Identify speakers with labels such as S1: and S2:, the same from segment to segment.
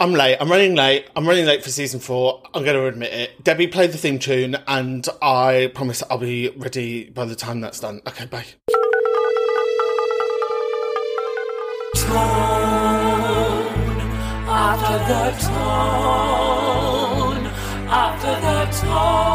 S1: I'm late. I'm running late. I'm running late for season four. I'm going to admit it. Debbie played the theme tune, and I promise I'll be ready by the time that's done. Okay, bye.
S2: After the tone, after the tone,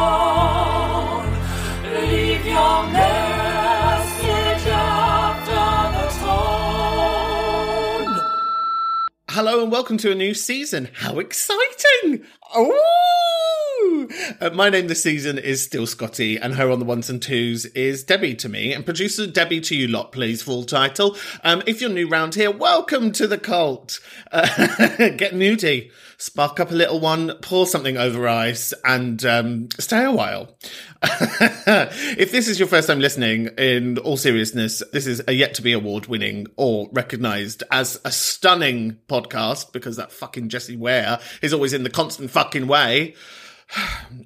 S1: Hello and welcome to a new season. How exciting! Oh! Uh, my name this season is still Scottee, and her on the ones and twos is Debbie to me, and producer Debbie to you lot, please, full title. Um, if you're new round here, welcome to the cult. Uh, get nudie, spark up a little one, pour something over ice, and um, stay a while. if this is your first time listening, in all seriousness, this is a yet to be award winning or recognised as a stunning podcast because that fucking Jessie Ware is always in the constant fucking way.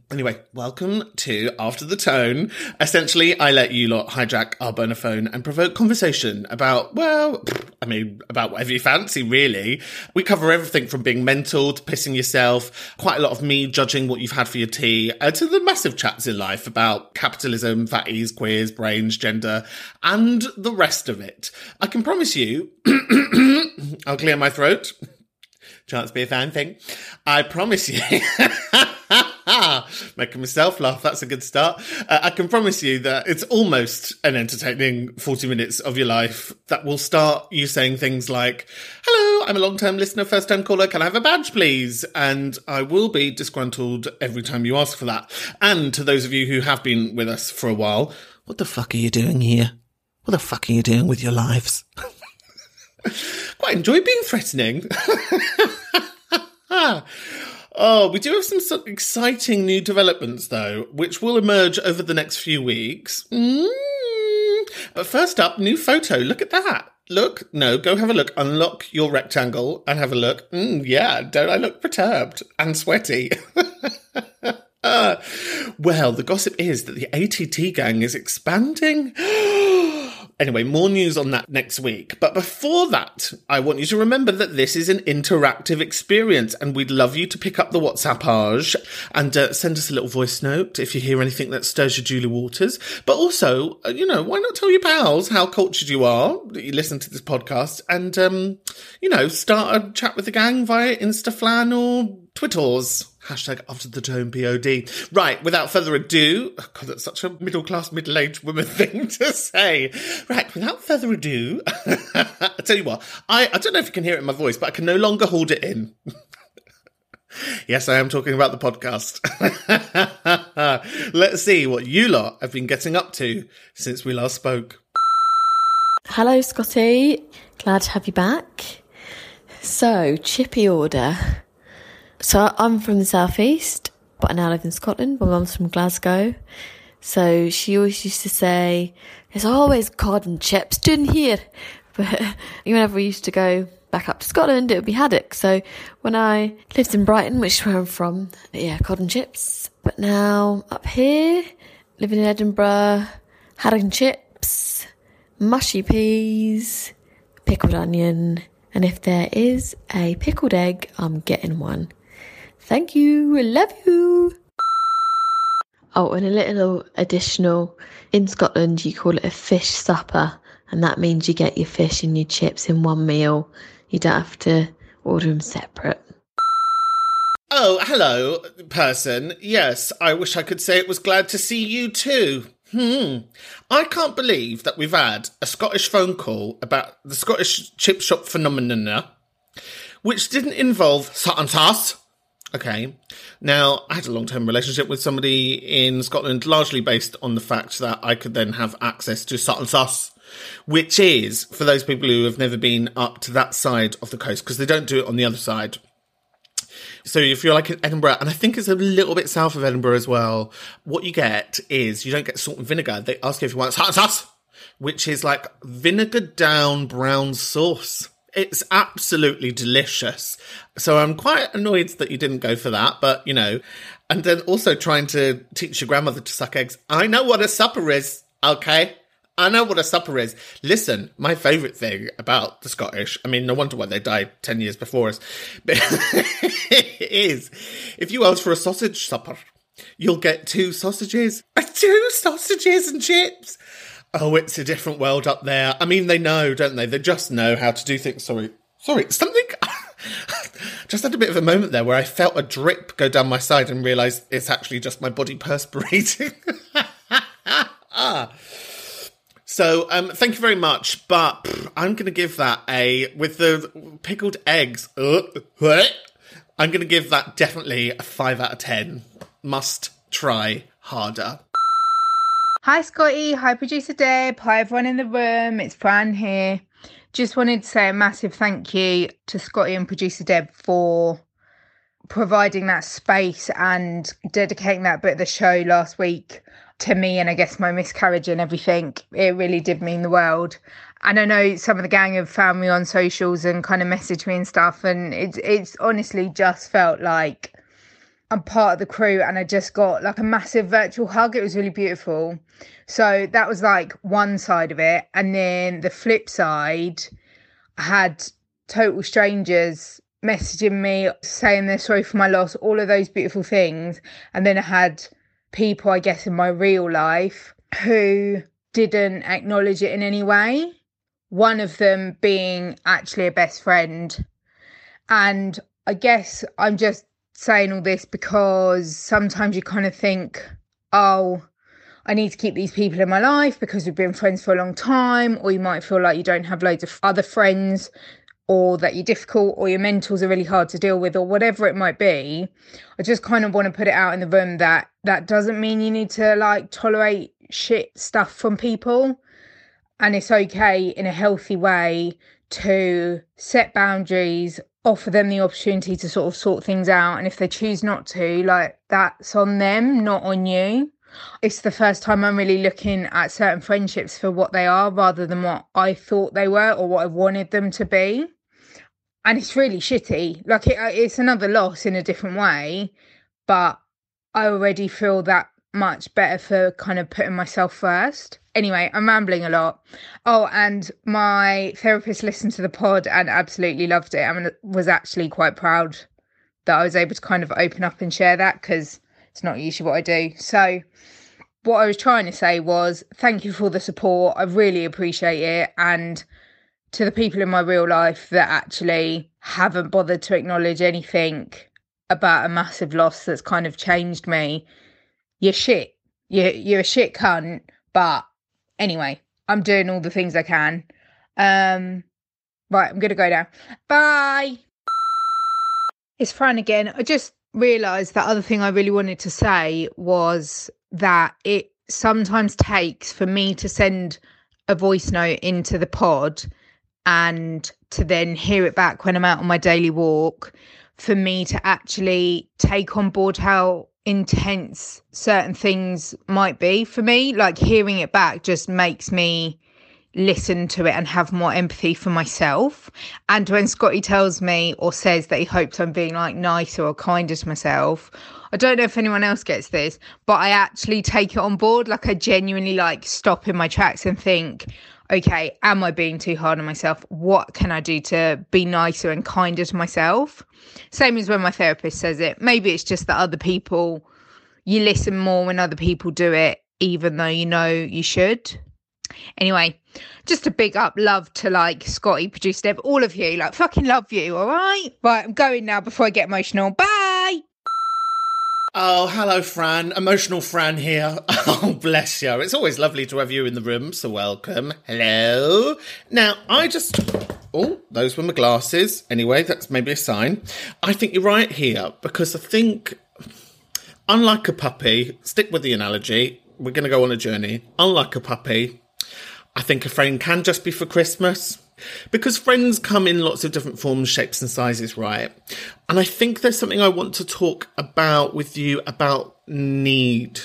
S1: Anyway, welcome to After the Tone. Essentially, I let you lot hijack our burner phone and provoke conversation about, well, I mean, about whatever you fancy, really. We cover everything from being mental to pissing yourself, quite a lot of me judging what you've had for your tea, uh, to the massive chats in life about capitalism, fatties, queers, brains, gender, and the rest of it. I can promise you, I'll clear my throat. Chance be a fan thing. I promise you. Making myself laugh. That's a good start. Uh, I can promise you that it's almost an entertaining 40 minutes of your life that will start you saying things like, Hello, I'm a long term listener, first time caller. Can I have a badge, please? And I will be disgruntled every time you ask for that. And to those of you who have been with us for a while, what the fuck are you doing here? What the fuck are you doing with your lives? Quite enjoy being threatening. Oh, we do have some exciting new developments, though, which will emerge over the next few weeks. Mm. But first up, new photo. Look at that. Look, no, go have a look. Unlock your rectangle and have a look. Mm, yeah, don't I look perturbed and sweaty? Uh, well, the gossip is that the ATT gang is expanding. Anyway, more news on that next week. But before that, I want you to remember that this is an interactive experience and we'd love you to pick up the WhatsAppage and uh, send us a little voice note if you hear anything that stirs your Julie Waters. But also, uh, you know, why not tell your pals how cultured you are that you listen to this podcast and, um, you know, start a chat with the gang via Instaflan or Twitters. Hashtag after the tone POD. Right, without further ado, oh God, that's such a middle class, middle aged woman thing to say. Right, without further ado, I tell you what, I, I don't know if you can hear it in my voice, but I can no longer hold it in. yes, I am talking about the podcast. Let's see what you lot have been getting up to since we last spoke.
S3: Hello, Scottee. Glad to have you back. So, chippy order. So, I'm from the southeast, but I now live in Scotland. My mum's from Glasgow. So, she always used to say, There's always cod and chips down here. but even whenever we used to go back up to Scotland, it would be haddock. So when I lived in Brighton, which is where I'm from, yeah, cod and chips. But now up here, living in Edinburgh, haddock and chips, mushy peas, pickled onion, and if there is a pickled egg, I'm getting one. Thank you. I love you. Oh, and a little additional in Scotland, you call it a fish supper, and that means you get your fish and your chips in one meal. You don't have to order them separate.
S1: Oh, hello, person. Yes, I wish I could say it was glad to see you too. Hmm. I can't believe that we've had a Scottish phone call about the Scottish chip shop phenomenon, which didn't involve salt and sauce. Okay. Now, I had a long term relationship with somebody in Scotland, largely based on the fact that I could then have access to salt and sauce, which is, for those people who have never been up to that side of the coast, because they don't do it on the other side. So if you're like in Edinburgh, and I think it's a little bit south of Edinburgh as well, what you get is you don't get salt and vinegar. They ask you if you want hot sauce, which is like vinegar down brown sauce. It's absolutely delicious. So I'm quite annoyed that you didn't go for that, but you know, and then also trying to teach your grandmother to suck eggs. I know what a supper is, okay? I know what a supper is. Listen, my favourite thing about the Scottish, I mean, no wonder why they died 10 years before us, but is if you ask for a sausage supper, you'll get two sausages. Two sausages and chips. Oh, it's a different world up there. I mean, they know, don't they? They just know how to do things. Sorry. Sorry, something. just had a bit of a moment there where I felt a drip go down my side and realised it's actually just my body perspirating. ah. So, um, thank you very much, but pff, I'm going to give that a with the pickled eggs. Uh? I'm going to give that definitely a five out of ten. Must try harder.
S4: Hi, Scottee. Hi, producer Deb. Hi, everyone in the room. It's Fran here. Just wanted to say a massive thank you to Scottee and producer Deb for providing that space and dedicating that bit of the show last week to me and I guess my miscarriage and everything. It really did mean the world. And I know some of the gang have found me on socials and kind of messaged me and stuff. And it's it's honestly just felt like I'm part of the crew and I just got like a massive virtual hug. It was really beautiful. So that was like one side of it. And then the flip side, I had total strangers messaging me saying they're sorry for my loss, all of those beautiful things. And then I had people, I guess, in my real life who didn't acknowledge it in any way. One of them being actually a best friend. And I guess I'm just saying all this because sometimes you kind of think, oh, I need to keep these people in my life because we've been friends for a long time, or you might feel like you don't have loads of other friends, or that you're difficult, or your mentals are really hard to deal with, or whatever it might be. I just kind of want to put it out in the room that that doesn't mean you need to like tolerate shit stuff from people. And it's okay in a healthy way to set boundaries, offer them the opportunity to sort of sort things out. And if they choose not to, like that's on them, not on you. It's the first time I'm really looking at certain friendships for what they are rather than what I thought they were or what I wanted them to be. And it's really shitty. Like it, uh, it's another loss in a different way, but I already feel that much better for kind of putting myself first. Anyway, I'm rambling a lot. Oh, and my therapist listened to the pod and absolutely loved it. I mean, was actually quite proud that I was able to kind of open up and share that because it's not usually what I do. So, what I was trying to say was thank you for the support. I really appreciate it. And to the people in my real life that actually haven't bothered to acknowledge anything about a massive loss that's kind of changed me, you're shit. You're, you're a shit cunt. But anyway, I'm doing all the things I can. Um, right, I'm going to go now. Bye. It's Fran again. I just realised that other thing I really wanted to say was that it sometimes takes for me to send a voice note into the pod and to then hear it back when I'm out on my daily walk for me to actually take on board how intense certain things might be for me. Like hearing it back just makes me listen to it and have more empathy for myself. And when Scottee tells me or says that he hopes I'm being like nicer or kinder to myself, I don't know if anyone else gets this, but I actually take it on board. Like I genuinely like stop in my tracks and think, okay, am I being too hard on myself? What can I do to be nicer and kinder to myself? Same as when my therapist says it. Maybe it's just that other people, you listen more when other people do it, even though you know you should. Anyway, just a big up love to like Scottee, producer Deb, all of you. Like, fucking love you, all right? Right, I'm going now before I get emotional. Bye.
S1: Oh, hello, Fran. Emotional Fran here. Oh, bless you. It's always lovely to have you in the room, so welcome. Hello. Now, I just. Oh, those were my glasses. Anyway, that's maybe a sign. I think you're right here because I think, unlike a puppy, stick with the analogy. We're going to go on a journey. Unlike a puppy, I think a friend can just be for Christmas. Because friends come in lots of different forms, shapes, and sizes, right? And I think there's something I want to talk about with you about need.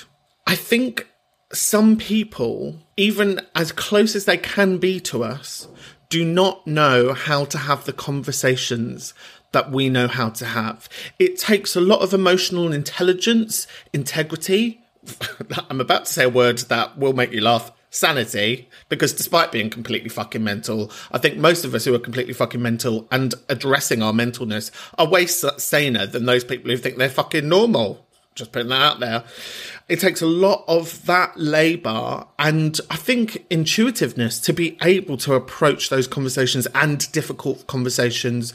S1: I think some people, even as close as they can be to us, do not know how to have the conversations that we know how to have. It takes a lot of emotional intelligence, integrity. I'm about to say a word that will make you laugh sanity because despite being completely fucking mental i think most of us who are completely fucking mental and addressing our mentalness are way saner than those people who think they're fucking normal just putting that out there it takes a lot of that labor and i think intuitiveness to be able to approach those conversations and difficult conversations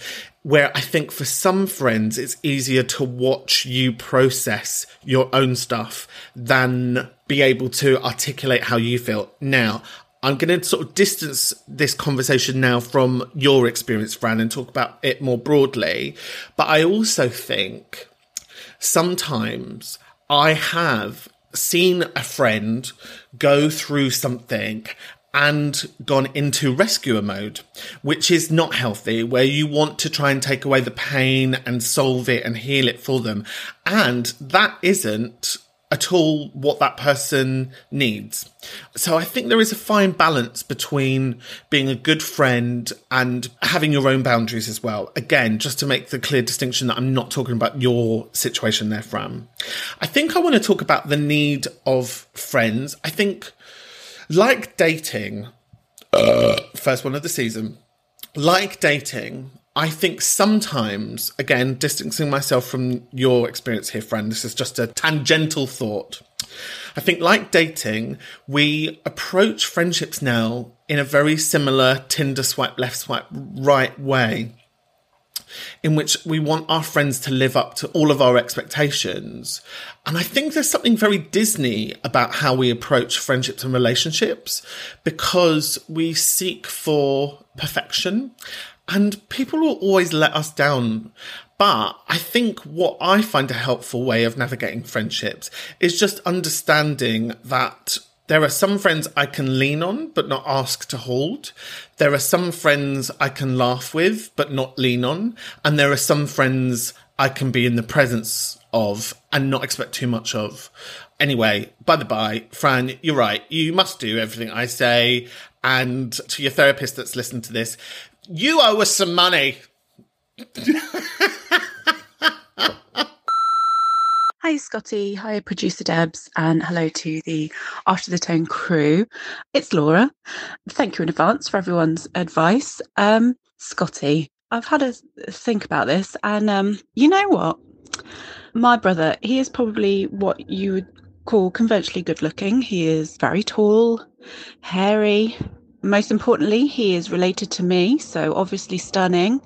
S1: where I think for some friends it's easier to watch you process your own stuff than be able to articulate how you feel. Now, I'm going to sort of distance this conversation now from your experience, Fran, and talk about it more broadly. But I also think sometimes I have seen a friend go through something and gone into rescuer mode, which is not healthy, where you want to try and take away the pain and solve it and heal it for them. And that isn't at all what that person needs. So I think there is a fine balance between being a good friend and having your own boundaries as well. Again, just to make the clear distinction that I'm not talking about your situation there, Fran. I think I want to talk about the need of friends. I think like dating, uh, first one of the season, like dating, I think sometimes, again, distancing myself from your experience here, friend, this is just a tangential thought. I think, like dating, we approach friendships now in a very similar Tinder swipe left, swipe right way in which we want our friends to live up to all of our expectations. And I think there's something very Disney about how we approach friendships and relationships because we seek for perfection and people will always let us down. But I think what I find a helpful way of navigating friendships is just understanding that there are some friends I can lean on, but not ask to hold. There are some friends I can laugh with, but not lean on. And there are some friends I can be in the presence of and not expect too much of. Anyway, by the by, Fran, you're right. You must do everything I say. And to your therapist that's listened to this, you owe us some money.
S5: Hi, Scottee. Hi, producer Debs, and hello to the After the Tone crew. It's Laura. Thank you in advance for everyone's advice. Um, Scottee, I've had a think about this, and um, you know what? My brother, he is probably what you would call conventionally good looking. He is very tall, hairy. Most importantly, he is related to me, so obviously stunning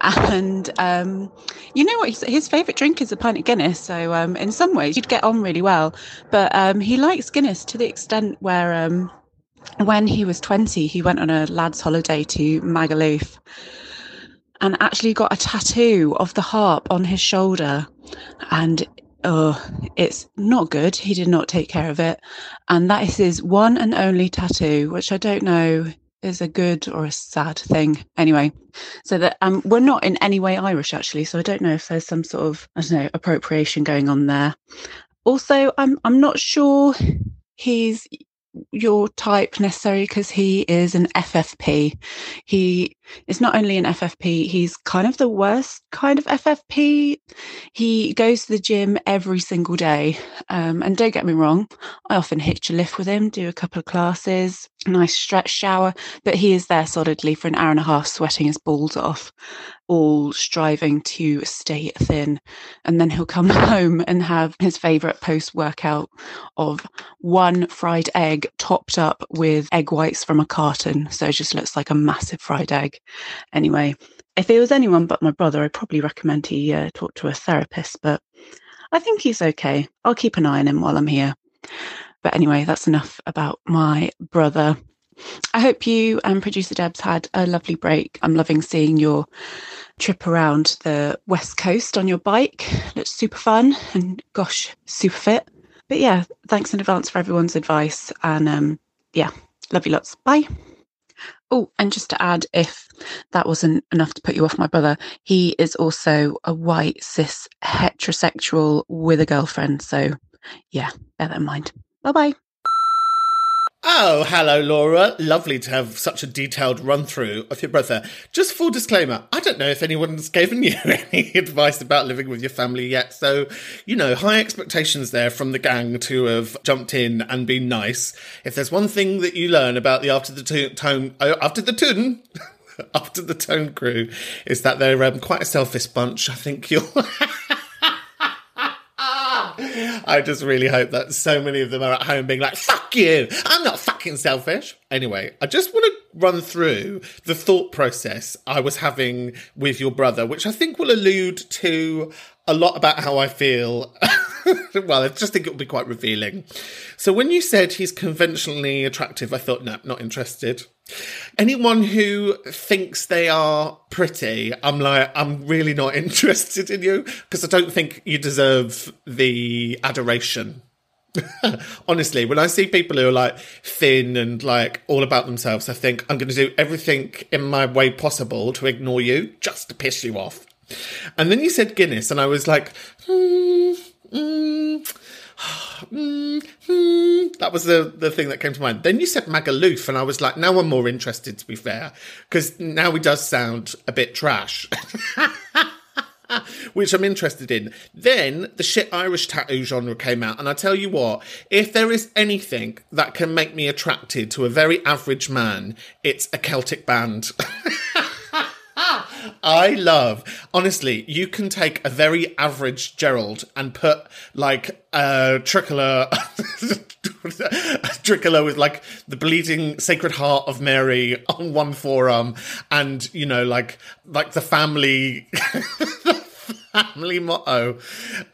S5: and um, you know what? His, favorite drink is a pint of Guinness. So um, in some ways, you'd get on really well. But um, he likes Guinness to the extent where um, when he was 20, he went on a lad's holiday to Magaluf and actually got a tattoo of the harp on his shoulder. And oh, it's not good. He did not take care of it. And that is his one and only tattoo, which I don't know is a good or a sad thing anyway so that um we're not in any way irish actually so i don't know if there's some sort of i don't know appropriation going on there also i'm i'm not sure he's your type necessarily because he is an FFP. He is not only an FFP, he's kind of the worst kind of FFP. He goes to the gym every single day. Um, and don't get me wrong, I often hitch a lift with him, do a couple of classes, nice stretch shower, but he is there solidly for an hour and a half, sweating his balls off all striving to stay thin. And then he'll come home and have his favorite post workout of one fried egg topped up with egg whites from a carton. So it just looks like a massive fried egg. Anyway, if it was anyone but my brother, I'd probably recommend he uh, talk to a therapist, but I think he's okay. I'll keep an eye on him while I'm here. But anyway, that's enough about my brother. I hope you and producer Debs had a lovely break. I'm loving seeing your trip around the west coast on your bike. Looks super fun and gosh, super fit. But yeah, thanks in advance for everyone's advice. And um, yeah, love you lots. Bye. Oh, and just to add, if that wasn't enough to put you off my brother, he is also a white cis heterosexual with a girlfriend. So yeah, bear that in mind. Bye bye.
S1: Oh, hello, Laura. Lovely to have such a detailed run through of your brother. Just full disclaimer I don't know if anyone's given you any advice about living with your family yet. So, you know, high expectations there from the gang to have jumped in and been nice. If there's one thing that you learn about the After the to- Tone, uh, After the Tune, After the Tone crew, is that they're um, quite a selfish bunch. I think you'll. I just really hope that so many of them are at home being like, fuck you, I'm not fucking selfish. Anyway, I just want to run through the thought process I was having with your brother, which I think will allude to a lot about how I feel. well, I just think it will be quite revealing. So when you said he's conventionally attractive, I thought, no, not interested. Anyone who thinks they are pretty, I'm like, I'm really not interested in you because I don't think you deserve the adoration. Honestly, when I see people who are like thin and like all about themselves, I think I'm going to do everything in my way possible to ignore you just to piss you off. And then you said Guinness, and I was like, hmm, mm, mm, mm. that was the, the thing that came to mind. Then you said Magaluf, and I was like, now I'm more interested, to be fair, because now he does sound a bit trash. Which I'm interested in. Then the shit Irish tattoo genre came out, and I tell you what, if there is anything that can make me attracted to a very average man, it's a Celtic band. I love, honestly, you can take a very average Gerald and put like a tricolor, tricolor with like the bleeding Sacred Heart of Mary on one forearm, and you know, like like the family. family motto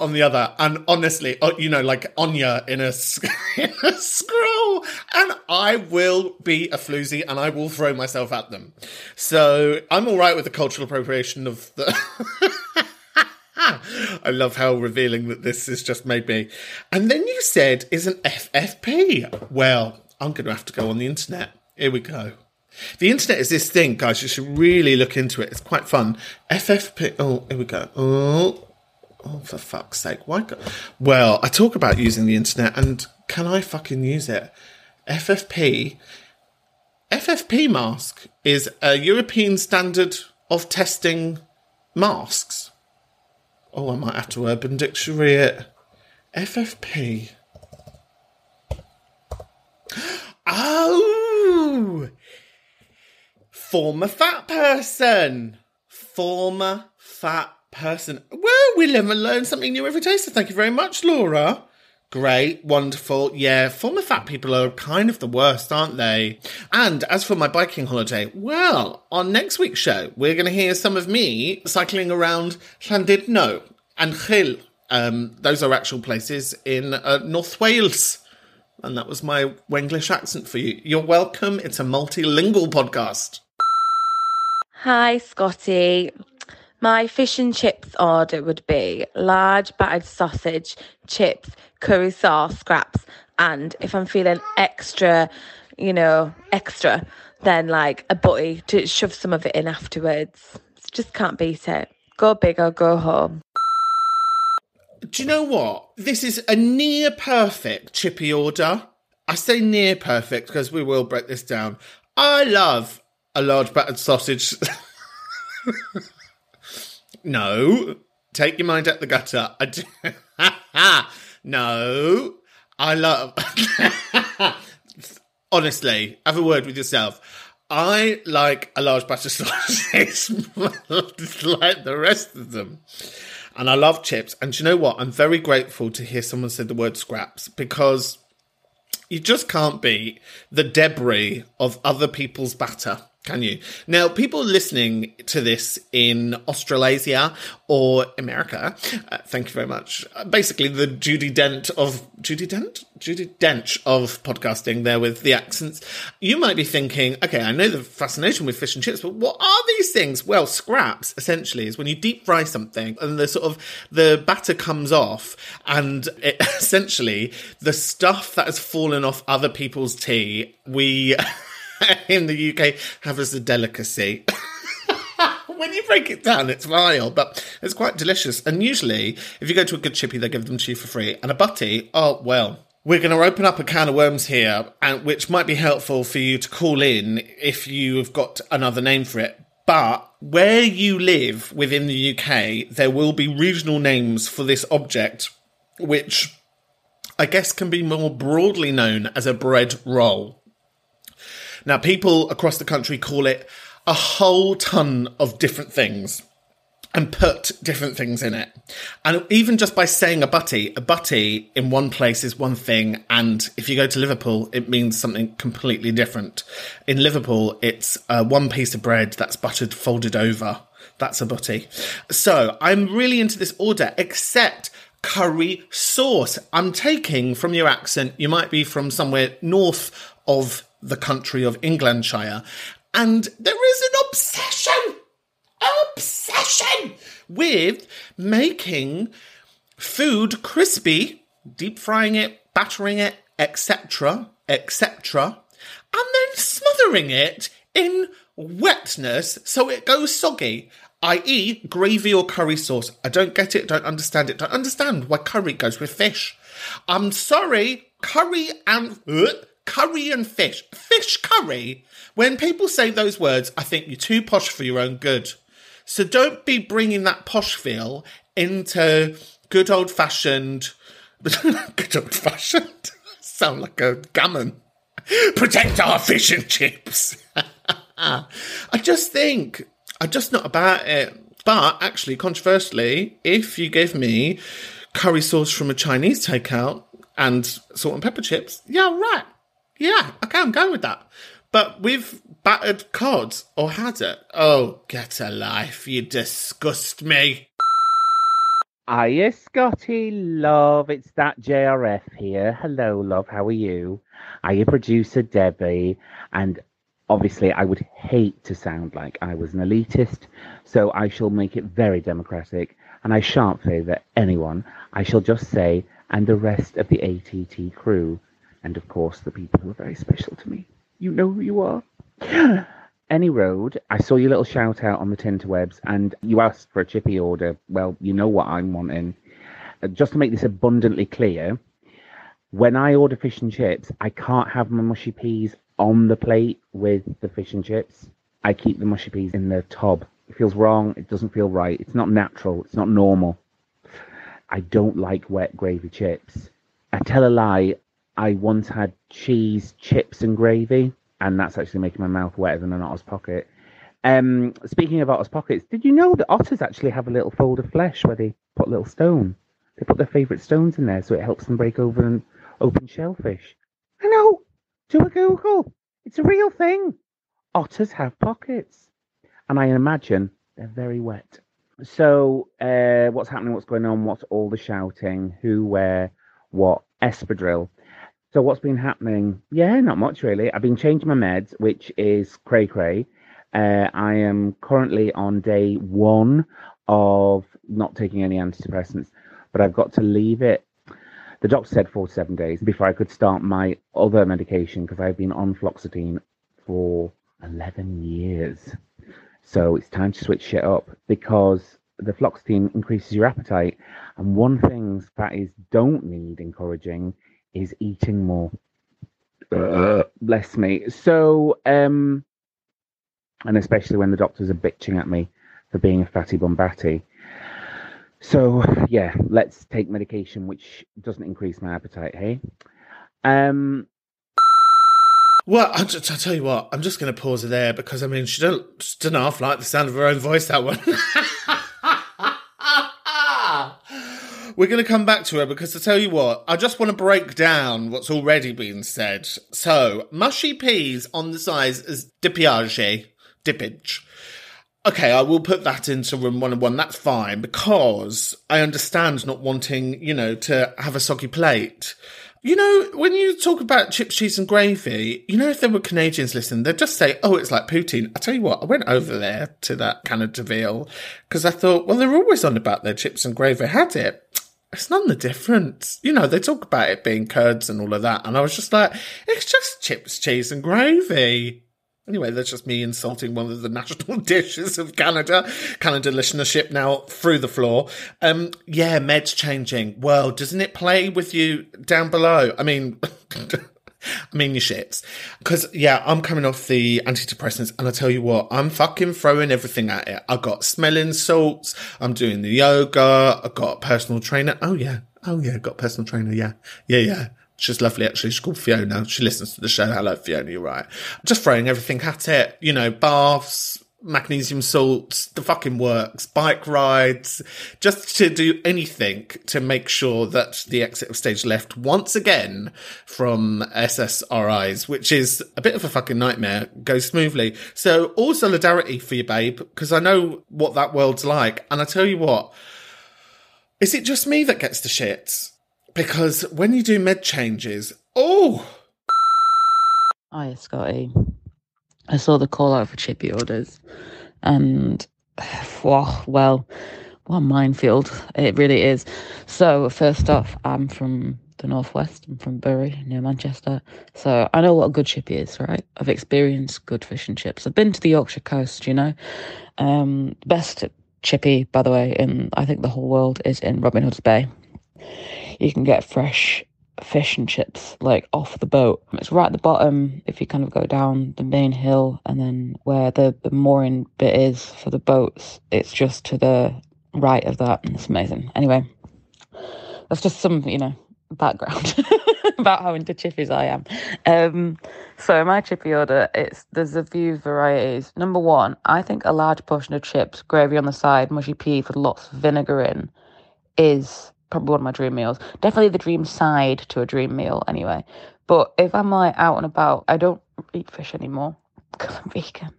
S1: on the other. And honestly, uh, you know, like Anya in a, in a scroll. And I will be a floozy and I will throw myself at them. So I'm all right with the cultural appropriation of the. I love how revealing that this has just made me. And then you said, is an FFP. Well, I'm going to have to go on the internet. Here we go. The internet is this thing, guys. You should really look into it. It's quite fun. FFP. Oh, here we go. Oh, oh, for fuck's sake! Why? Go- well, I talk about using the internet, and can I fucking use it? FFP. FFP mask is a European standard of testing masks. Oh, I might have to Urban Dictionary it. FFP. Oh! Former fat person. Former fat person. Well, we live and learn something new every day, so thank you very much, Laura. Great, wonderful. Yeah, former fat people are kind of the worst, aren't they? And as for my biking holiday, well, on next week's show, we're going to hear some of me cycling around Llandudno and Rhyl. Um, those are actual places in uh, North Wales. And that was my Wenglish accent for you. You're welcome. It's a multilingual podcast.
S6: Hi, Scottee. My fish and chips order would be large battered sausage, chips, curry sauce, scraps, and if I'm feeling extra, you know, extra, then like a butty to shove some of it in afterwards. Just can't beat it. Go big or go home.
S1: Do you know what? This is a near perfect chippy order. I say near perfect because we will break this down. I love a large battered sausage. no, take your mind out the gutter. No, I love. Honestly, have a word with yourself. I like a large of sausage like the rest of them. And I love chips. And you know what? I'm very grateful to hear someone say the word scraps because you just can't beat the debris of other people's batter. Can you? Now, people listening to this in Australasia or America, uh, thank you very much. Uh, basically, the Judy Dent of Judy Dent, Judy Dench of podcasting. There with the accents, you might be thinking, okay, I know the fascination with fish and chips, but what are these things? Well, scraps essentially is when you deep fry something and the sort of the batter comes off, and it, essentially the stuff that has fallen off other people's tea, we. in the UK have as a delicacy. when you break it down, it's vile, but it's quite delicious. And usually, if you go to a good chippy, they give them to you for free. And a butty, oh, well. We're going to open up a can of worms here, and which might be helpful for you to call in if you have got another name for it. But where you live within the UK, there will be regional names for this object, which I guess can be more broadly known as a bread roll. Now, people across the country call it a whole ton of different things and put different things in it. And even just by saying a butty, a butty in one place is one thing, and if you go to Liverpool, it means something completely different. In Liverpool, it's uh, one piece of bread that's buttered, folded over. That's a butty. So I'm really into this order, except curry sauce. I'm taking from your accent, you might be from somewhere north of the country of Englandshire. And there is an obsession, obsession with making food crispy, deep frying it, battering it, etc., etc., and then smothering it in wetness so it goes soggy, i.e., gravy or curry sauce. I don't get it, don't understand it, don't understand why curry goes with fish. I'm sorry, curry and. Uh, curry and fish. Fish curry. When people say those words, I think you're too posh for your own good. So don't be bringing that posh feel into good old fashioned, good old fashioned. Sound like a gammon. Protect our fish and chips. I just think I'm just not about it. But actually, controversially, if you give me curry sauce from a Chinese takeout and salt and pepper chips, yeah, right. Yeah, okay, I'm going with that. But with battered cod or haddock, oh, get a life. You disgust me.
S7: Hiya, Scottee, love. It's that JRF here. Hello, love. How are you? Hiya, producer Debbie. And obviously, I would hate to sound like I was an elitist, so I shall make it very democratic. And I shan't favour anyone. I shall just say, and the rest of the ATT crew and of course the people who are very special to me. You know who you are. Any road, I saw your little shout out on the Tinterwebs, and you asked for a chippy order. Well, you know what I'm wanting. Uh, just to make this abundantly clear, when I order fish and chips, I can't have my mushy peas on the plate with the fish and chips. I keep the mushy peas in the tub. It feels wrong. It doesn't feel right. It's not natural. It's not normal. I don't like wet gravy chips. I tell a lie. I once had cheese, chips, and gravy, and that's actually making my mouth wetter than an otter's pocket. Um, speaking of otter's pockets, did you know that otters actually have a little fold of flesh where they put a little stone? They put their favourite stones in there so it helps them break over and open shellfish. I know. Do a Google. It's a real thing. Otters have pockets, and I imagine they're very wet. So, uh, what's happening? What's going on? What's all the shouting? Who, where, what? Espadrille. So what's been happening? Yeah, not much really. I've been changing my meds, which is cray cray. Uh, I am currently on day one of not taking any antidepressants, but I've got to leave it. The doctor said four to seven days before I could start my other medication because I've been on fluoxetine for 11 years. So it's time to switch shit up because the fluoxetine increases your appetite. And one thing that is don't need encouraging is eating more. uh, bless me. So, um, and especially when the doctors are bitching at me for being a fatty bombatty. So, yeah, let's take medication which doesn't increase my appetite, hey? Um,
S1: Well, I, will tell you what, I'm just going to pause it there because I mean, she she doesn't half like the sound of her own voice, that one. We're going to come back to her because I tell you what, I just want to break down what's already been said. So, mushy peas on the size as dipiage, dippage. Okay, I will put that into room one and one. That's fine because I understand not wanting, you know, to have a soggy plate. You know, when you talk about chips, cheese, and gravy, you know, if there were Canadians listening, they'd just say, oh, it's like poutine. I tell you what, I went over there to that Canada Ville because I thought, well, they're always on about their chips and gravy. I had it. It's none the difference. You know, they talk about it being curds and all of that. And I was just like, it's just chips, cheese, and gravy. Anyway, that's just me insulting one of the national dishes of Canada. Canada listenership now through the floor. Um, yeah, meds changing. Well, doesn't it play with you down below? I mean, I mean your shits. Because yeah, I'm coming off the antidepressants, and I tell you what, I'm fucking throwing everything at it. I got smelling salts. I'm doing the yoga. I got a personal trainer. Oh yeah, oh yeah, got a personal trainer. Yeah, yeah, yeah. She's lovely, actually. She's called Fiona. She listens to the show. Hello, Fiona. You're right. Just throwing everything at it. You know, baths, magnesium salts, the fucking works, bike rides, just to do anything to make sure that the exit of stage left once again from SSRIs, which is a bit of a fucking nightmare, goes smoothly. So all solidarity for you, babe, because I know what that world's like. And I tell you what, is it just me that gets the shits? Because when you do med changes, oh,
S8: Hi, Scottee. I saw the call out for chippy orders, and wow, well, what minefield it really is. So, first off, I'm from the northwest. I'm from Bury, near Manchester. So I know what a good chippy is, right? I've experienced good fish and chips. I've been to the Yorkshire coast, you know. Um, best chippy, by the way, in I think the whole world is in Robin Hood's Bay. You can get fresh fish and chips like off the boat. It's right at the bottom if you kind of go down the main hill and then where the, the mooring bit is for the boats, it's just to the right of that. And it's amazing. Anyway, that's just some, you know, background about how into chippies I am. Um, so my chippy order, it's there's a few varieties. Number one, I think a large portion of chips, gravy on the side, mushy peas with lots of vinegar in, is probably one of my dream meals. Definitely the dream side to a dream meal, anyway. But if I'm like out and about, I don't eat fish anymore because I'm vegan.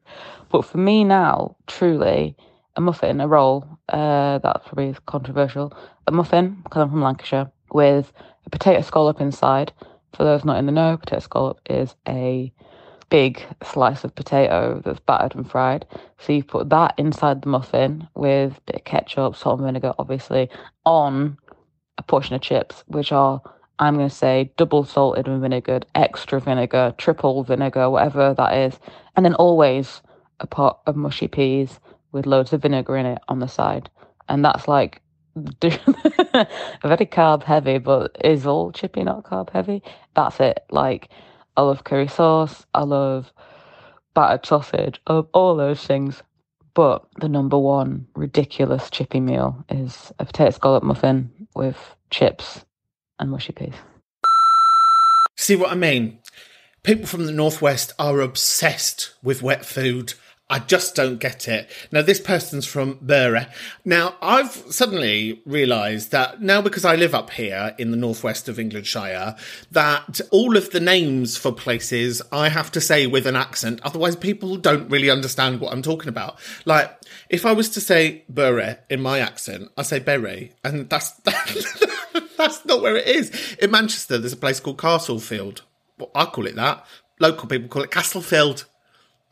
S8: But for me now, truly, a muffin, a roll, uh, that's probably controversial. A muffin, because I'm from Lancashire, with a potato scallop inside. For those not in the know, potato scallop is a big slice of potato that's battered and fried. So you put that inside the muffin with a bit of ketchup, salt and vinegar, obviously, on a portion of chips, which are, I'm going to say, double salted and vinegared, extra vinegar, triple vinegar, whatever that is. And then always a pot of mushy peas with loads of vinegar in it on the side. And that's like very carb heavy, but is all chippy not carb heavy? That's it. Like, I love curry sauce. I love battered sausage. I love all those things. But the number one ridiculous chippy meal is a potato scallop muffin with chips and mushy peas.
S1: See what I mean? People from the Northwest are obsessed with wet food. I just don't get it. Now, this person's from Bury. Now, I've suddenly realised that now because I live up here in the northwest of Englandshire, that all of the names for places I have to say with an accent, otherwise people don't really understand what I'm talking about. Like, if I was to say Bury in my accent, I say Bury, and that's that's not where it is. In Manchester, there's a place called Castlefield. Well, I call it that. Local people call it Castlefield.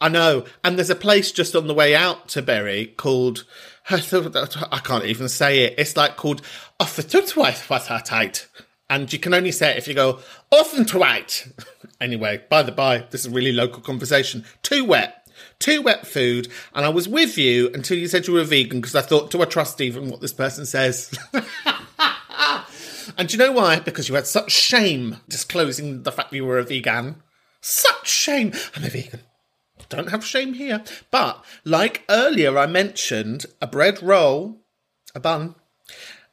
S1: I know. And there's a place just on the way out to Bury called, I can't even say it. It's like called Off the Tutwife Was And you can only say it if you go, Off and Twite. anyway, by the by, this is really local conversation. Too wet. Too wet food. And I was with you until you said you were vegan because I thought, do I trust even what this person says? and do you know why? Because you had such shame disclosing the fact you were a vegan. Such shame. I'm a vegan. Don't have shame here. But like earlier, I mentioned a bread roll, a bun,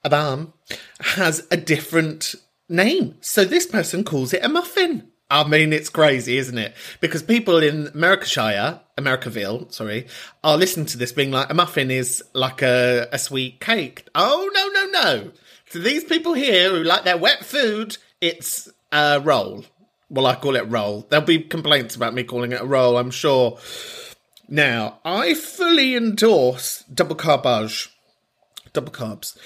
S1: a bun has a different name. So this person calls it a muffin. I mean, it's crazy, isn't it? Because people in Americashire, Americaville, sorry, are listening to this being like, a muffin is like a, a sweet cake. Oh, no, no, no. To these people here who like their wet food, it's a roll. Well, I call it roll. There'll be complaints about me calling it a roll, I'm sure. Now, I fully endorse double carbage, double carbs.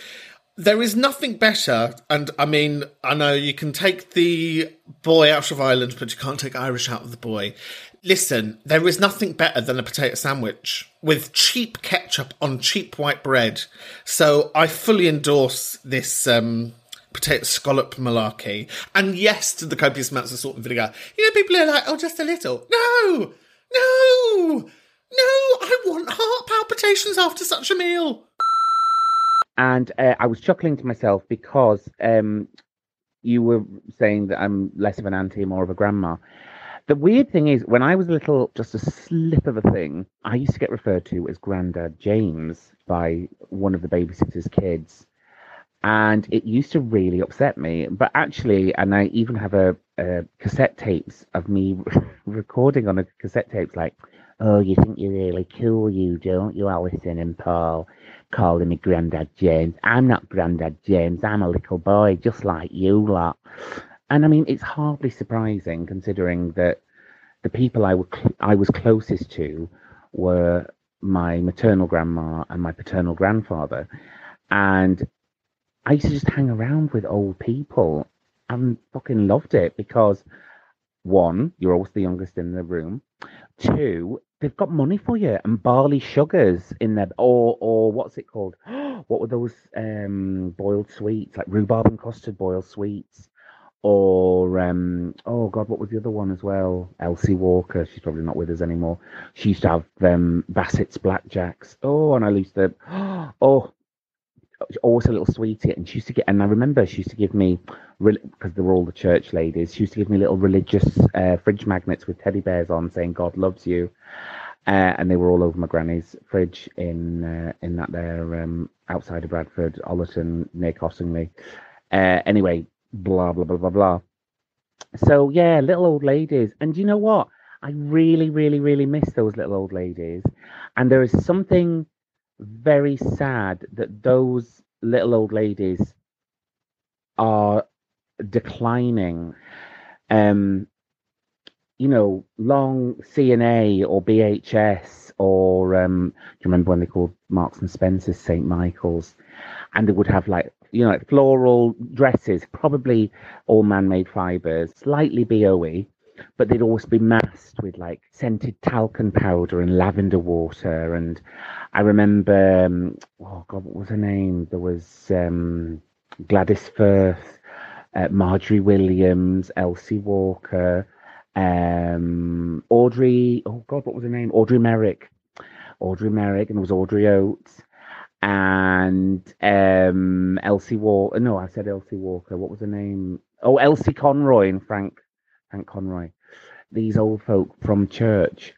S1: There is nothing better, and I mean, I know you can take the boy out of Ireland, but you can't take Irish out of the boy. Listen, there is nothing better than a potato sandwich with cheap ketchup on cheap white bread. So I fully endorse this um, potato scallop malarkey. And yes, to the copious amounts of salt and vinegar. You know, people are like, oh, just a little. No, no, no, I want heart palpitations after such a meal.
S7: And uh, I was chuckling to myself because um, you were saying that I'm less of an auntie, more of a grandma. The weird thing is, when I was little, just a slip of a thing, I used to get referred to as Grandad James by one of the babysitter's kids. And it used to really upset me. But actually, and I even have a, a cassette tapes of me recording on a cassette tapes like, oh, you think you're really cool, you don't you, Alison and Paul? calling me Grandad James. I'm not Grandad James. I'm a little boy, just like you lot. And I mean, it's hardly surprising considering that the people I, were cl- I was closest to were my maternal grandma and my paternal grandfather. And I used to just hang around with old people and fucking loved it because one, you're always the youngest in the room. Two, they've got money for you and barley sugars in there, or or what's it called? what were those um, boiled sweets like rhubarb and custard boiled sweets? Or um, oh god, what was the other one as well? Elsie Walker. She's probably not with us anymore. She used to have um, Bassett's blackjacks. Oh, and I used to oh always a little sweetie, and she used to get. And I remember she used to give me really because they were all the church ladies. She used to give me little religious uh, fridge magnets with teddy bears on, saying "God loves you," uh, and they were all over my granny's fridge in uh, in that there um, outside of Bradford, Allerton, near Cottingley. Uh, anyway, blah blah blah blah blah. So yeah, little old ladies, and you know what? I really, really, really miss those little old ladies, and there is something very sad that those little old ladies are declining. Um, you know, long C&A or BHS or um, do you remember when they called Marks and Spencer's St. Michael's? And they would have like, you know, like floral dresses, probably all man made fibers, slightly BOE, but they'd always be masked with like scented talcum powder and lavender water. And I remember, um, oh God, what was her name? There was um, Gladys Firth, uh, Marjorie Williams, Elsie Walker, um, Audrey. Oh God, what was her name? Audrey Merrick. Audrey Merrick, and there was Audrey Oates and um, Elsie Walker. No, I said Elsie Walker. What was her name? Oh, Elsie Conroy and Frank Frank Conroy. These old folk from church,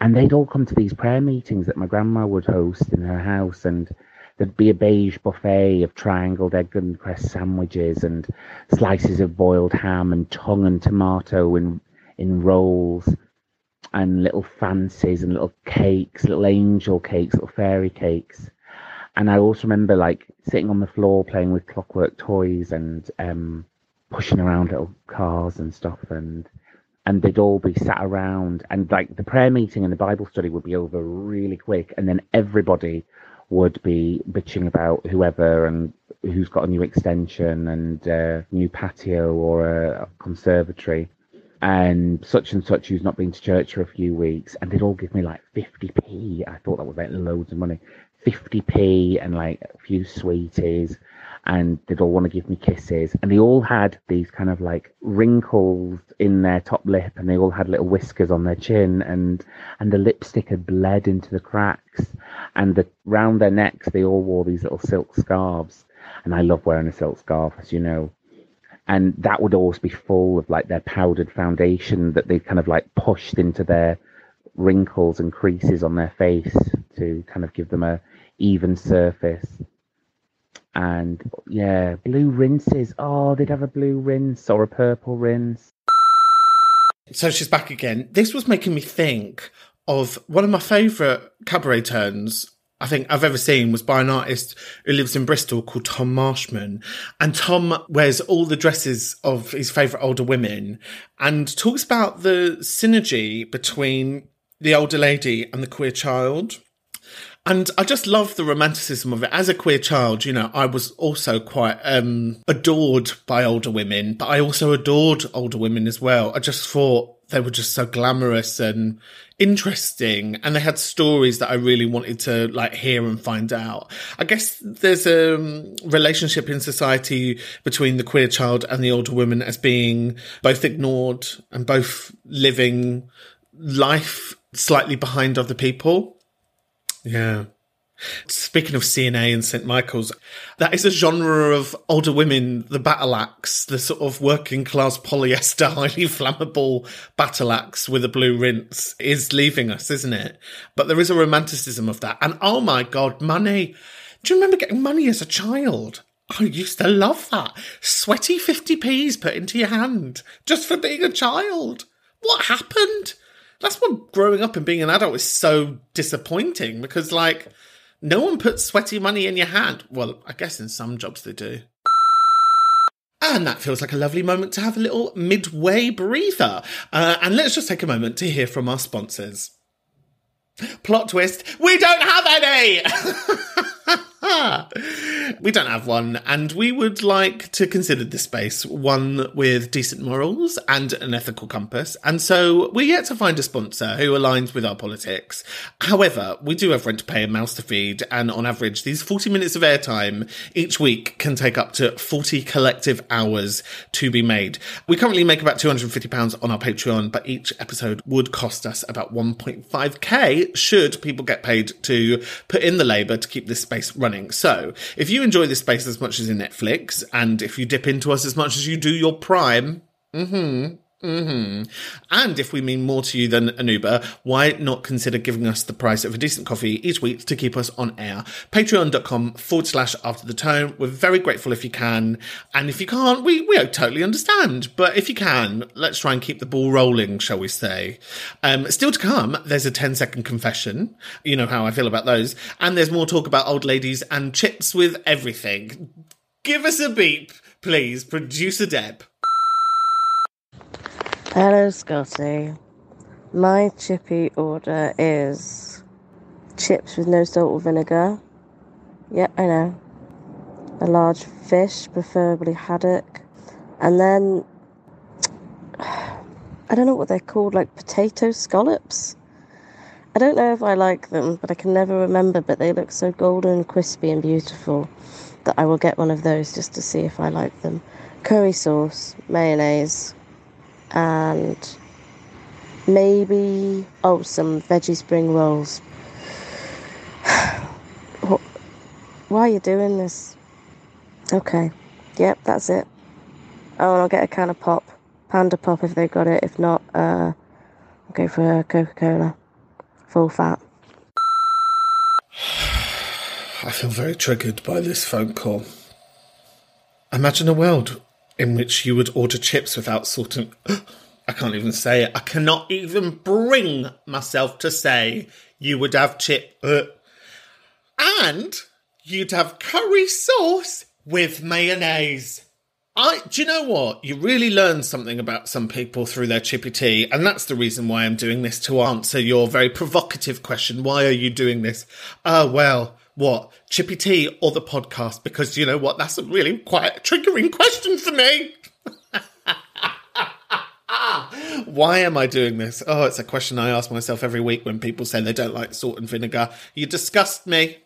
S7: and they'd all come to these prayer meetings that my grandma would host in her house, and there'd be a beige buffet of triangled egg and cress sandwiches and slices of boiled ham and tongue and tomato in in rolls and little fancies and little cakes, little angel cakes, little fairy cakes. And I also remember like sitting on the floor playing with clockwork toys and um, pushing around little cars and stuff and and they'd all be sat around and like the prayer meeting and the Bible study would be over really quick and then everybody would be bitching about whoever and who's got a new extension and a new patio or a conservatory and such and such who's not been to church for a few weeks and they'd all give me like 50p i thought that was like loads of money. 50p and like a few sweeties and they'd all want to give me kisses. And they all had these kind of like wrinkles in their top lip and they all had little whiskers on their chin and and the lipstick had bled into the cracks. And the round their necks they all wore these little silk scarves. And i love wearing a silk scarf as you know. And that would always be full of like their powdered foundation that they kind of like pushed into their wrinkles and creases on their face to kind of give them a even surface. And yeah, blue rinses. Oh, they'd have a blue rinse or a purple rinse.
S1: So she's back again. This was making me think of one of my favourite cabaret turns I think I've ever seen was by an artist who lives in Bristol called Tom Marshman. And Tom wears all the dresses of his favourite older women and talks about the synergy between the older lady and the queer child. And I just love the romanticism of it. As a queer child, you know, I was also quite um, adored by older women, but I also adored older women as well. I just thought they were just so glamorous and interesting and they had stories that I really wanted to like hear and find out. I guess there's a um, relationship in society between the queer child and the older woman as being both ignored and both living life slightly behind other people. Yeah. Speaking of C&A and St. Michael's, that is a genre of older women, the battle axe, the sort of working class polyester, highly flammable battle axe with a blue rinse is leaving us, isn't it? But there is a romanticism of that. And oh my God, money. Do you remember getting money as a child? I used to love that. Sweaty 50p's put into your hand just for being a child. What happened? That's what growing up and being an adult is so disappointing because, like, no one puts sweaty money in your hand. Well, I guess in some jobs they do. And that feels like a lovely moment to have a little midway breather. Uh, and let's just take a moment to hear from our sponsors. Plot twist, we don't have any! we don't have one, and we would like to consider this space one with decent morals and an ethical compass. And so we're yet to find a sponsor who aligns with our politics. However, we do have rent to pay and mouse to feed, and on average, these 40 minutes of airtime each week can take up to 40 collective hours to be made. We currently make about £250 on our Patreon, but each episode would cost us about 1.5k should people get paid to put in the labour to keep this space running. So, if you enjoy this space as much as in Netflix, and if you dip into us as much as you do your Prime, mm-hmm, Mm-hmm. And if we mean more to you than an Uber, why not consider giving us the price of a decent coffee each week to keep us on air? Patreon.com forward slash after the tone. We're very grateful if you can. And if you can't, we, we totally understand. But if you can, let's try and keep the ball rolling, shall we say. Um, still to come, there's a 10 second confession. You know how I feel about those. And there's more talk about old ladies and chips with everything. Give us a beep, please, producer Deb.
S9: Hello, Scottee. My chippy order is chips with no salt or vinegar. Yep, I know. A large fish, preferably haddock. And then, I don't know what they're called, like potato scallops? I don't know if I like them, but I can never remember. But they look so golden, crispy, and beautiful that I will get one of those just to see if I like them. Curry sauce, mayonnaise, and maybe oh some veggie spring rolls. Why are you doing this? Okay, yep, that's it. Oh, and I'll get a can of pop, Panda Pop if they've got it. If not, uh, I'll go for Coca Cola, full fat.
S1: I feel very triggered by this phone call. Imagine a world in which you would order chips without salt and. I can't even say it. I cannot even bring myself to say you would have chip. Uh, and you'd have curry sauce with mayonnaise. I, do you know what? You really learn something about some people through their chippy tea, and that's the reason why I'm doing this to answer your very provocative question. Why are you doing this? Oh, well, what? Chippy tea or the podcast? Because you know what? That's a really quite a triggering question for me. Why am I doing this? Oh, it's a question I ask myself every week when people say they don't like salt and vinegar. You disgust me.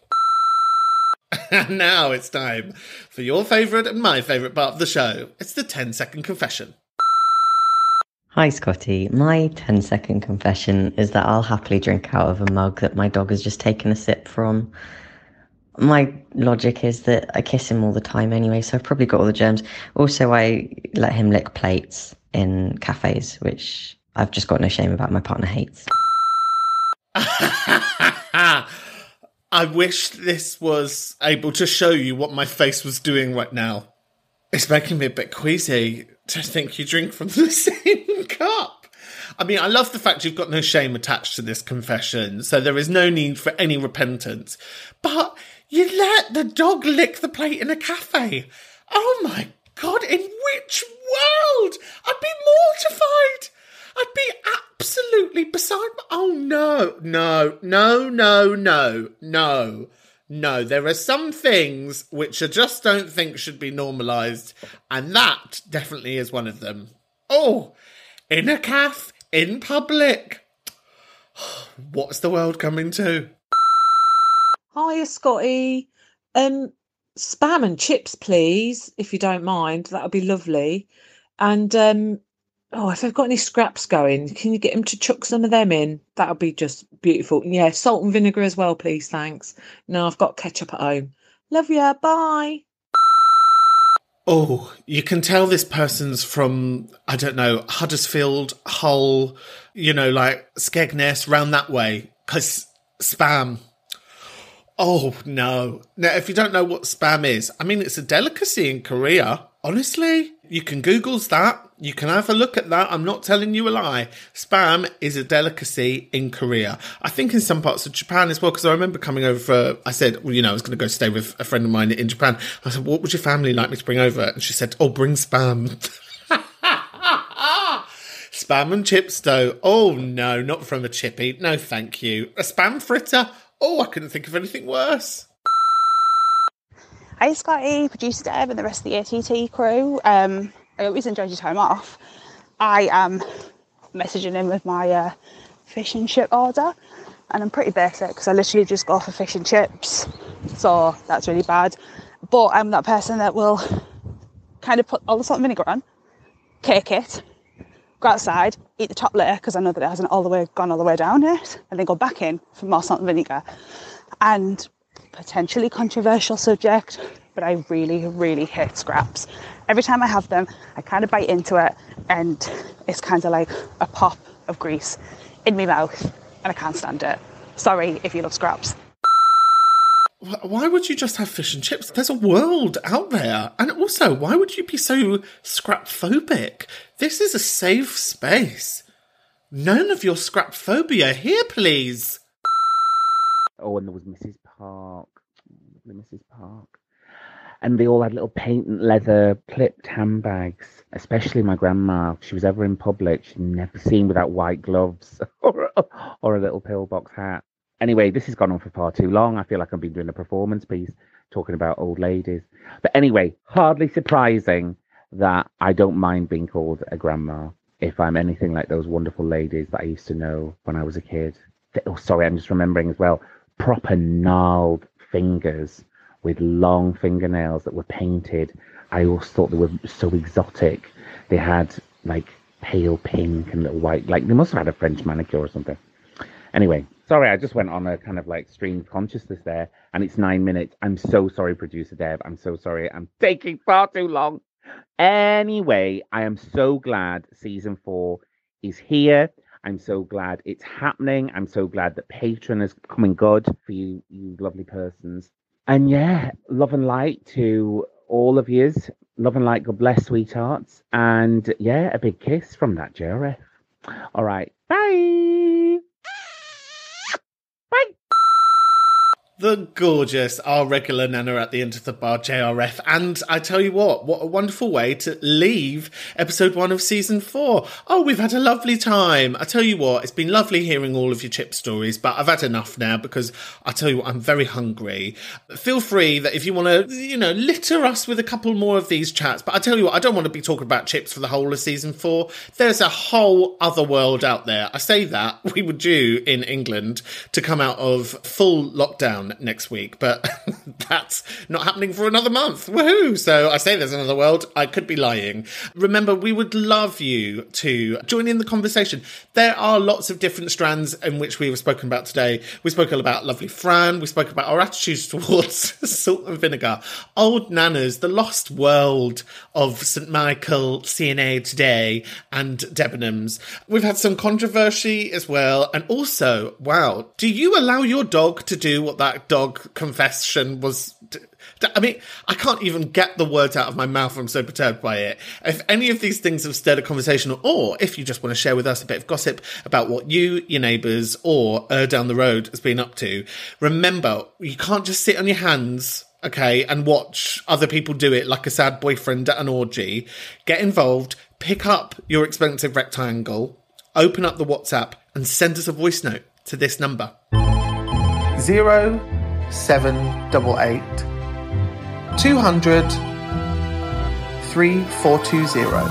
S1: and now it's time for your favourite and my favourite part of the show. It's the 10 second confession.
S10: Hi, Scottee. My 10 second confession is that I'll happily drink out of a mug that my dog has just taken a sip from. My logic is that I kiss him all the time anyway, so I've probably got all the germs. Also, I let him lick plates in cafes, which I've just got no shame about. My partner hates.
S1: I wish this was able to show you what my face was doing right now. It's making me a bit queasy to think you drink from the same cup. I mean, I love the fact you've got no shame attached to this confession, so there is no need for any repentance. But you let the dog lick the plate in a cafe. Oh my god, in which world? I'd be mortified. I'd be absolutely beside my. Oh no, no, no, no, no, no, no. There are some things which I just don't think should be normalised, and that definitely is one of them. Oh, in a cafe, in public. What's the world coming to?
S11: Hiya, Scottee. Um, spam and chips, please, if you don't mind. That would be lovely. And um, oh, if I've got any scraps going, can you get him to chuck some of them in? That would be just beautiful. Yeah, salt and vinegar as well, please. Thanks. No, I've got ketchup at home. Love ya. Bye.
S1: Oh, you can tell this person's from, I don't know, Huddersfield, Hull, you know, like Skegness, round that way. Because spam. Oh, no. Now, if you don't know what spam is, I mean, it's a delicacy in Korea. Honestly, you can Google's that. You can have a look at that. I'm not telling you a lie. Spam is a delicacy in Korea. I think in some parts of Japan as well, because I remember coming over for, I said, well, you know, I was going to go stay with a friend of mine in Japan. I said, what would your family like me to bring over? And she said, oh, bring spam. spam and chips though. Oh no, not from a chippy. No, thank you. A spam fritter. Oh, I couldn't think of anything worse.
S12: Hi, Scottee, producer Deb, and the rest of the ATT crew. Um, I always enjoyed your time off. I am messaging in with my uh, fish and chip order, and I'm pretty basic because I literally just go for fish and chips, so that's really bad. But I'm that person that will kind of put all the salt and vinegar on, cake it, go outside, eat the top layer because I know that it hasn't all the way gone all the way down yet, and then go back in for more salt and vinegar. And potentially controversial subject, but I really, really hate scraps. Every time I have them, I kind of bite into it, and it's kind of like a pop of grease in my mouth, and I can't stand it. Sorry if you love scraps.
S1: Wh- Why would you just have fish and chips? There's a world out there. And also, why would you be so scrap phobic? This is a safe space. None of your scrap phobia here, please.
S7: Oh, and there was Mrs. Park. Mrs. Park. And they all had little patent leather clipped handbags. Especially my grandma. If she was ever in public, she'd never seen without white gloves or, or a little pillbox hat. Anyway, this has gone on for far too long. I feel like I've been doing a performance piece talking about old ladies. But anyway, hardly surprising that I don't mind being called a grandma if I'm anything like those wonderful ladies that I used to know when I was a kid. Oh, sorry, I'm just remembering as well. Proper gnarled fingers with long fingernails that were painted. I always thought they were so exotic. They had like pale pink and little white, like they must have had a French manicure or something. Anyway, sorry, I just went on a kind of like stream consciousness there, and it's nine minutes. I'm so sorry, producer Deb. I'm so sorry. I'm taking far too long. Anyway, I am so glad season four is here. I'm so glad it's happening. I'm so glad that Patreon is coming good for you, you lovely persons. And yeah, love and light to all of yous. Love and light, God bless, sweethearts. And yeah, a big kiss from that JRF. All right, bye.
S1: The gorgeous, our regular Nana at the end of the bar, JRF. And I tell you what, what a wonderful way to leave episode one of season four. Oh, we've had a lovely time. I tell you what, it's been lovely hearing all of your chip stories, but I've had enough now because I tell you what, I'm very hungry. Feel free that if you want to, you know, litter us with a couple more of these chats, but I tell you what, I don't want to be talking about chips for the whole of season four. There's a whole other world out there. I say that we were due in England to come out of full lockdown one next week, but that's not happening for another month. Woohoo! So I say there's another world. I could be lying. Remember, we would love you to join in the conversation. There are lots of different strands in which we have spoken about today. We spoke about lovely Fran. We spoke about our attitudes towards salt and vinegar, old nanas, the lost world of St. Michael, C&A today, and Debenhams. We've had some controversy as well. And also, wow, do you allow your dog to do what that dog confession was? I mean, I can't even get the words out of my mouth. I'm so perturbed by it. If any of these things have stirred a conversation, or if you just want to share with us a bit of gossip about what you, your neighbours, or uh, down the road has been up to, remember, you can't just sit on your hands okay, and watch other people do it like a sad boyfriend at an orgy. Get involved, pick up your expensive rectangle, open up the WhatsApp, and send us a voice note to this number.
S13: Zero seven double eight two hundred three four two zero.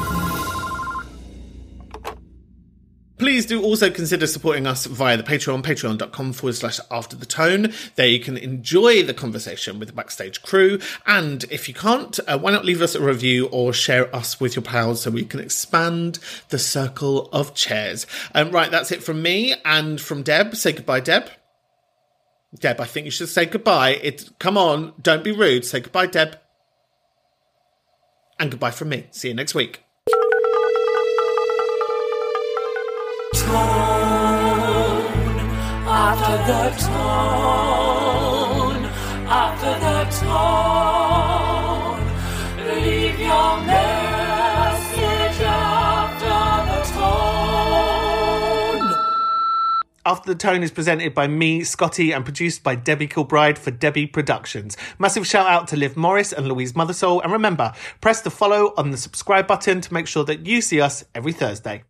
S1: Please do also consider supporting us via the Patreon, patreon.com forward slash after the tone. There you can enjoy the conversation with the backstage crew. And if you can't, uh, why not leave us a review or share us with your pals so we can expand the circle of chairs. Um, right, that's it from me and from Deb. Say goodbye, Deb. Deb, I think you should say goodbye. It, come on, don't be rude. Say goodbye, Deb. And goodbye from me. See you next week.
S2: tone, after the tone, After the Tone
S1: is presented by me, Scottee, and produced by Debbie Kilbride for Debbie Productions. Massive shout out to Liv Morris and Louise Mothersole. And remember, press the follow on the subscribe button to make sure that you see us every Thursday.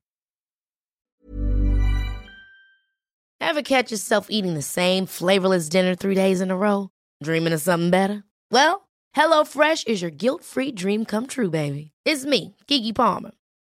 S14: Ever catch yourself eating the same flavorless dinner three days in a row? Dreaming of something better? Well, HelloFresh is your guilt free dream come true, baby. It's me, Keke Palmer.